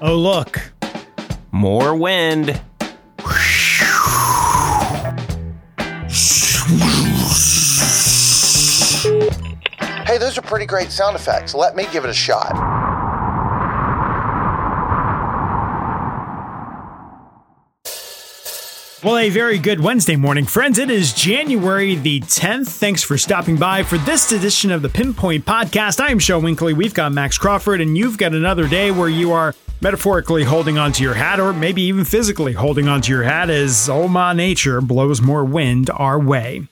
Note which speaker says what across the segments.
Speaker 1: Oh, look.
Speaker 2: More wind.
Speaker 3: Hey, those are pretty great sound effects. Let me give it a shot.
Speaker 1: Well, a very good Wednesday morning, friends. It is January the 10th. Thanks for stopping by for this edition of the Pinpoint Podcast. I am Shel Winkley. We've got Max Crawford, and you've got another day where you are metaphorically holding onto your hat, or maybe even physically holding onto your hat as oh Oma nature blows more wind our way.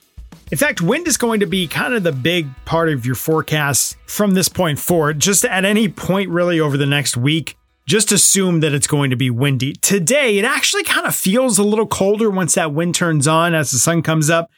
Speaker 1: In fact, wind is going to be kind of the big part of your forecast from this point forward, just at any point really over the next week just assume that it's going to be windy. Today, it actually kind of feels a little colder once that wind turns on as the sun comes up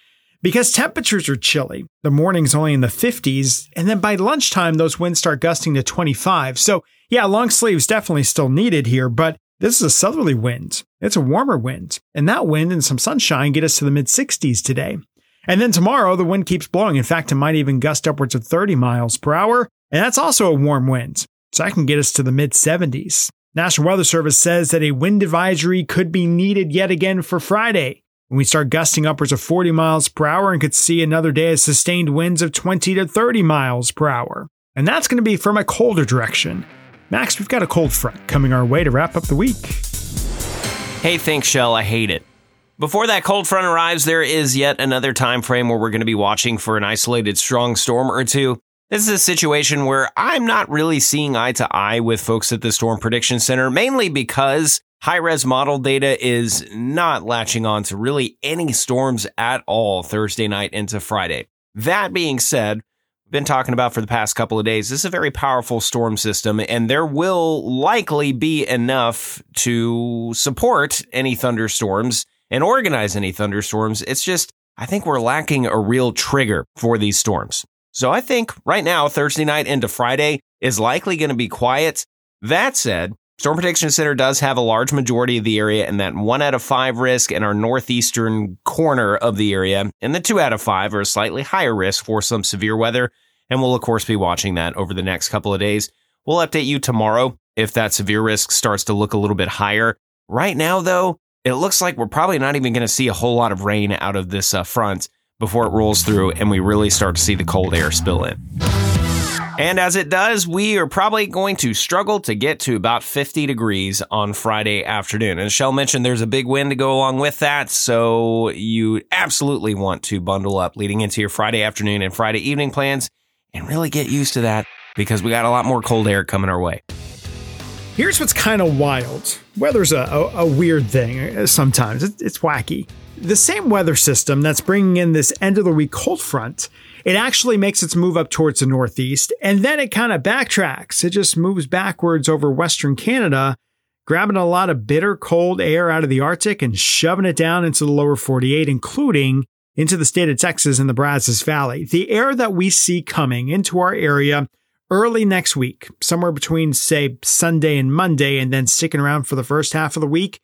Speaker 1: because temperatures are chilly. The morning's only in the 50s, and then by lunchtime, those winds start gusting to 25. So, yeah, long sleeves definitely still needed here, but this is a southerly wind. It's a warmer wind, and that wind and some sunshine get us to the mid 60s today. And then tomorrow, the wind keeps blowing. In fact, it might even gust upwards of 30 miles per hour, and that's also a warm wind so that can get us to the mid 70s. National Weather Service says that a wind advisory could be needed yet again for Friday when we start gusting upwards of 40 miles per hour and could see another day of sustained winds of 20 to 30 miles per hour. And that's going to be from a colder direction. Max, we've got a cold front coming our way to wrap up the week.
Speaker 2: Hey, thanks, Shel. I hate it. Before that cold front arrives, there is yet another time frame where we're going to be watching for an isolated strong storm or two. This is a situation where I'm not really seeing eye to eye with folks at the Storm Prediction Center, mainly because high res model data is not latching on to really any storms at all Thursday night into Friday. That being said, we've been talking about for the past couple of days, this is a very powerful storm system, and there will likely be enough to support any thunderstorms and organize any thunderstorms. It's just, I think we're lacking a real trigger for these storms. So I think right now, Thursday night into Friday is likely going to be quiet. That said, Storm Prediction Center does have a large majority of the area in that one out of five risk in our northeastern corner of the area, and the two out of five are a slightly higher risk for some severe weather. And we'll, of course, be watching that over the next couple of days. We'll update you tomorrow if that severe risk starts to look a little bit higher. Right now, though, it looks like we're probably not even going to see a whole lot of rain out of this uh, front before it rolls through and we really start to see the cold air spill in. And as it does, we are probably going to struggle to get to about 50 degrees on Friday afternoon. And Shel mentioned there's a big wind to go along with that. So you absolutely want to bundle up leading into your Friday afternoon and Friday evening plans and really get used to that because we got a lot more cold air coming our way.
Speaker 1: Here's what's kind of wild weather's a, a, a weird thing uh, sometimes, it's wacky the same weather system that's bringing in this end of the week cold front, it actually makes its move up towards the northeast and then it kind of backtracks. It just moves backwards over Western Canada, grabbing a lot of bitter cold air out of the Arctic and shoving it down into the lower 48, including into the state of Texas and the Brazos Valley. The air that we see coming into our area early next week, somewhere between, say, Sunday and Monday, and then sticking around for the first half of the week,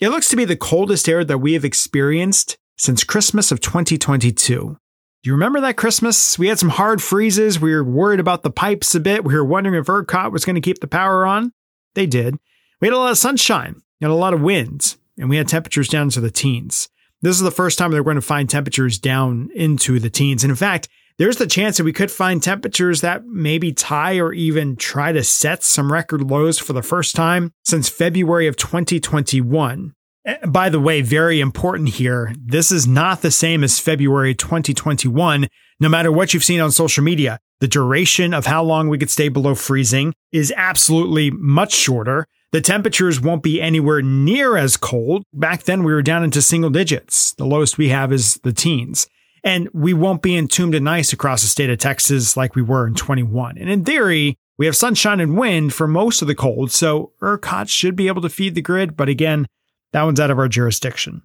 Speaker 1: it looks to be the coldest air that we have experienced since Christmas of 2022. Do you remember that Christmas? We had some hard freezes. We were worried about the pipes a bit. We were wondering if ERCOT was going to keep the power on. They did. We had a lot of sunshine and a lot of winds, and we had temperatures down to the teens. This is the first time they're going to find temperatures down into the teens. And in fact, there's the chance that we could find temperatures that maybe tie or even try to set some record lows for the first time since February of 2021. Eh, by the way, very important here. This is not the same as February 2021. No matter what you've seen on social media, the duration of how long we could stay below freezing is absolutely much shorter. The temperatures won't be anywhere near as cold. Back then, we were down into single digits. The lowest we have is the teens. And we won't be entombed in ice across the state of Texas like we were in 21. And in theory, we have sunshine and wind for most of the cold, so ERCOT should be able to feed the grid. But again, that one's out of our jurisdiction.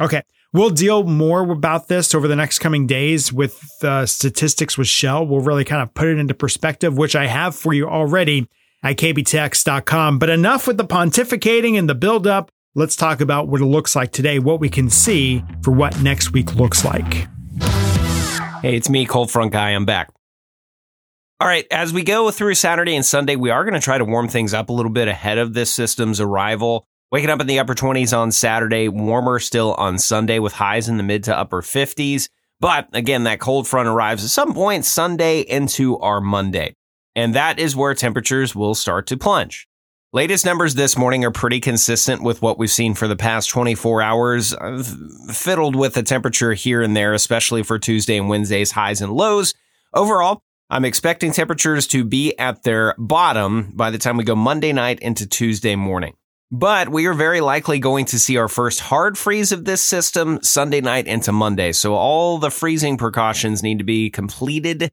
Speaker 1: Okay, we'll deal more about this over the next coming days with uh, statistics with Shel. We'll really kind of put it into perspective, which I have for you already at kbtx.com. But enough with the pontificating and the buildup. Let's talk about what it looks like today, what we can see for what next week looks like.
Speaker 2: Hey, it's me, Cold Front Guy. I'm back. All right, as we go through Saturday and Sunday, we are going to try to warm things up a little bit ahead of this system's arrival. Waking up in the upper 20s on Saturday, warmer still on Sunday with highs in the mid to upper 50s. But again, that cold front arrives at some point Sunday into our Monday. And that is where temperatures will start to plunge. Latest numbers this morning are pretty consistent with what we've seen for the past 24 hours, uh, I've fiddled with the temperature here and there, especially for Tuesday and Wednesday's highs and lows. Overall, I'm expecting temperatures to be at their bottom by the time we go Monday night into Tuesday morning. But we are very likely going to see our first hard freeze of this system Sunday night into Monday. So all the freezing precautions need to be completed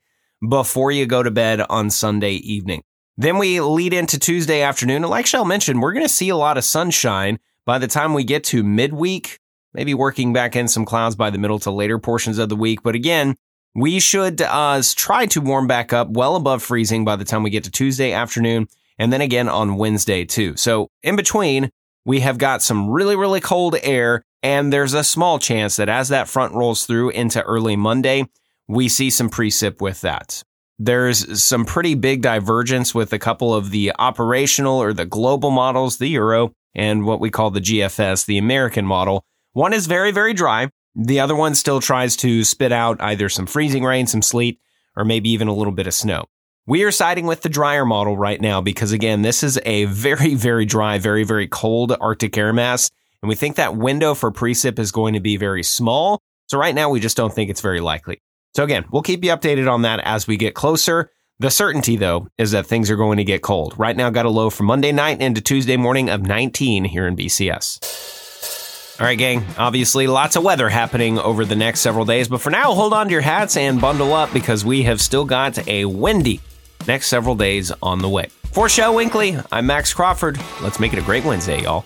Speaker 2: before you go to bed on Sunday evening. Then we lead into Tuesday afternoon. And like Shel mentioned, we're going to see a lot of sunshine by the time we get to midweek, maybe working back in some clouds by the middle to later portions of the week. But again, we should uh, try to warm back up well above freezing by the time we get to Tuesday afternoon and then again on Wednesday too. So in between, we have got some really, really cold air and there's a small chance that as that front rolls through into early Monday, we see some precip with that. There's some pretty big divergence with a couple of the operational or the global models, the Euro and what we call the GFS, the American model. One is very, very dry. The other one still tries to spit out either some freezing rain, some sleet, or maybe even a little bit of snow. We are siding with the drier model right now because again, this is a very, very dry, very, very cold Arctic air mass. And we think that window for precip is going to be very small. So right now, we just don't think it's very likely. So again, we'll keep you updated on that as we get closer. The certainty, though, is that things are going to get cold. Right now, got a low from Monday night into Tuesday morning of 19 here in BCS. All right, gang. Obviously, lots of weather happening over the next several days, but for now, hold on to your hats and bundle up because we have still got a windy next several days on the way. For Shel Winkley, I'm Max Crawford. Let's make it a great Wednesday, y'all.